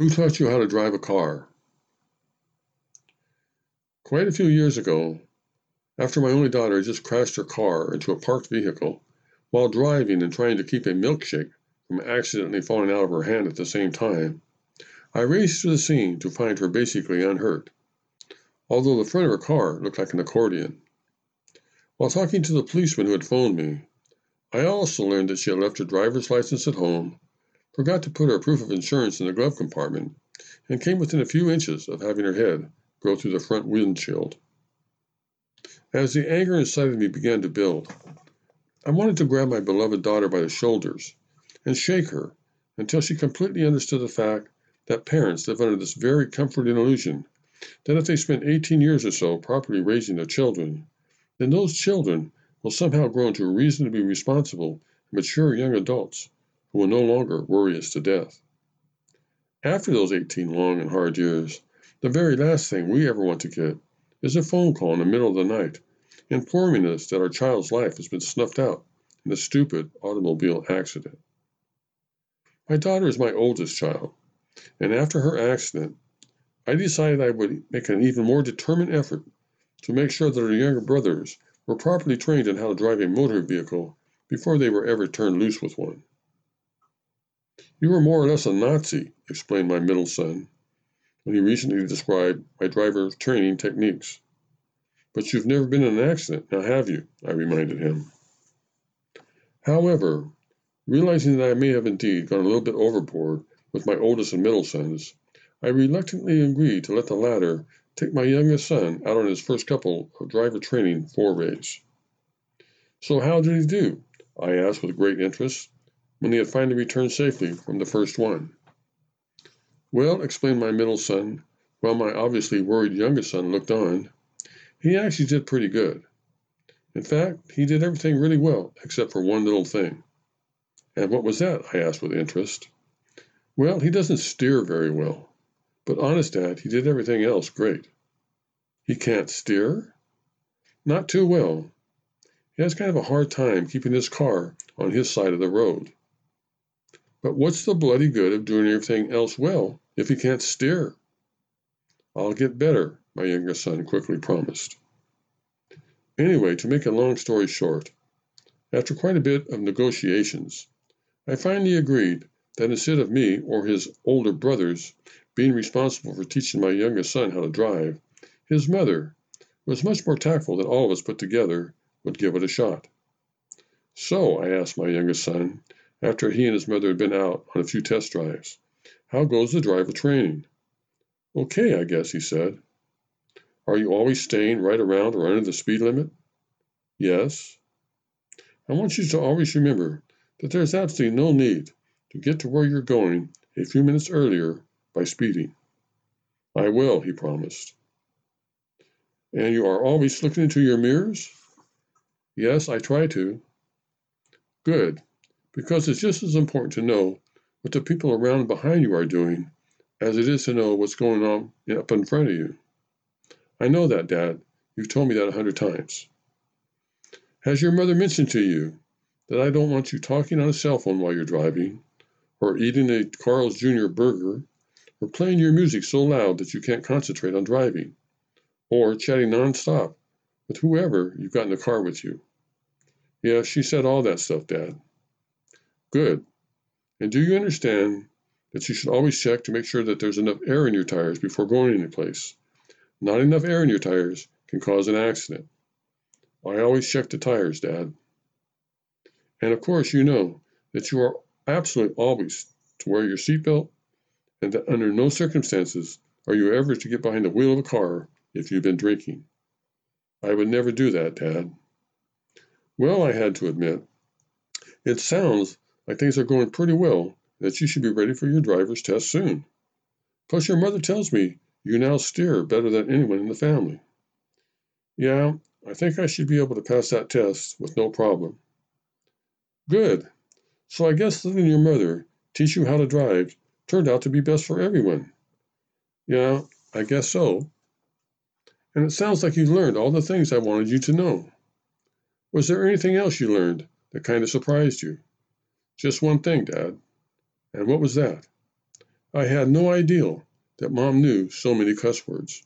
Who taught you how to drive a car? Quite a few years ago, after my only daughter had just crashed her car into a parked vehicle while driving and trying to keep a milkshake from accidentally falling out of her hand at the same time, I raced to the scene to find her basically unhurt, although the front of her car looked like an accordion. While talking to the policeman who had phoned me, I also learned that she had left her driver's license at home forgot to put her proof of insurance in the glove compartment, and came within a few inches of having her head go through the front windshield. As the anger inside of me began to build, I wanted to grab my beloved daughter by the shoulders and shake her until she completely understood the fact that parents live under this very comforting illusion that if they spend 18 years or so properly raising their children, then those children will somehow grow into reasonably responsible, mature young adults who will no longer worry us to death. After those 18 long and hard years, the very last thing we ever want to get is a phone call in the middle of the night informing us that our child's life has been snuffed out in a stupid automobile accident. My daughter is my oldest child, and after her accident, I decided I would make an even more determined effort to make sure that her younger brothers were properly trained in how to drive a motor vehicle before they were ever turned loose with one. You were more or less a Nazi, explained my middle son, when he recently described my driver training techniques. But you've never been in an accident, now have you? I reminded him. However, realizing that I may have indeed gone a little bit overboard with my oldest and middle sons, I reluctantly agreed to let the latter take my youngest son out on his first couple of driver training forays. So how did he do? I asked with great interest, when he had finally returned safely from the first one. Well, explained my middle son, while my obviously worried youngest son looked on, he actually did pretty good. In fact, he did everything really well, except for one little thing. And what was that? I asked with interest. Well, he doesn't steer very well. But honest, Dad, he did everything else great. He can't steer? Not too well. He has kind of a hard time keeping his car on his side of the road. But what's the bloody good of doing everything else well if he can't steer? I'll get better, my youngest son quickly promised. Anyway, to make a long story short, after quite a bit of negotiations, I finally agreed that instead of me or his older brothers being responsible for teaching my youngest son how to drive, his mother, who was much more tactful than all of us put together, would give it a shot. So, I asked my youngest son, after he and his mother had been out on a few test drives. How goes the driver training? Okay, I guess, he said. Are you always staying right around or under the speed limit? Yes. I want you to always remember that there is absolutely no need to get to where you're going a few minutes earlier by speeding. I will, he promised. And you are always looking into your mirrors? Yes, I try to. Good because it's just as important to know what the people around behind you are doing as it is to know what's going on up in front of you. I know that, Dad. You've told me that a hundred times. Has your mother mentioned to you that I don't want you talking on a cell phone while you're driving, or eating a Carl's Jr. burger, or playing your music so loud that you can't concentrate on driving, or chatting nonstop with whoever you've got in the car with you? Yeah, she said all that stuff, Dad. Good. And do you understand that you should always check to make sure that there's enough air in your tires before going anyplace? Not enough air in your tires can cause an accident. I always check the tires, Dad. And of course, you know that you are absolutely always to wear your seatbelt and that under no circumstances are you ever to get behind the wheel of a car if you've been drinking. I would never do that, Dad. Well, I had to admit, it sounds like things are going pretty well, that you should be ready for your driver's test soon. Plus, your mother tells me you now steer better than anyone in the family. Yeah, I think I should be able to pass that test with no problem. Good. So I guess letting your mother teach you how to drive turned out to be best for everyone. Yeah, I guess so. And it sounds like you learned all the things I wanted you to know. Was there anything else you learned that kind of surprised you? Just one thing, Dad. And what was that? I had no idea that Mom knew so many cuss words.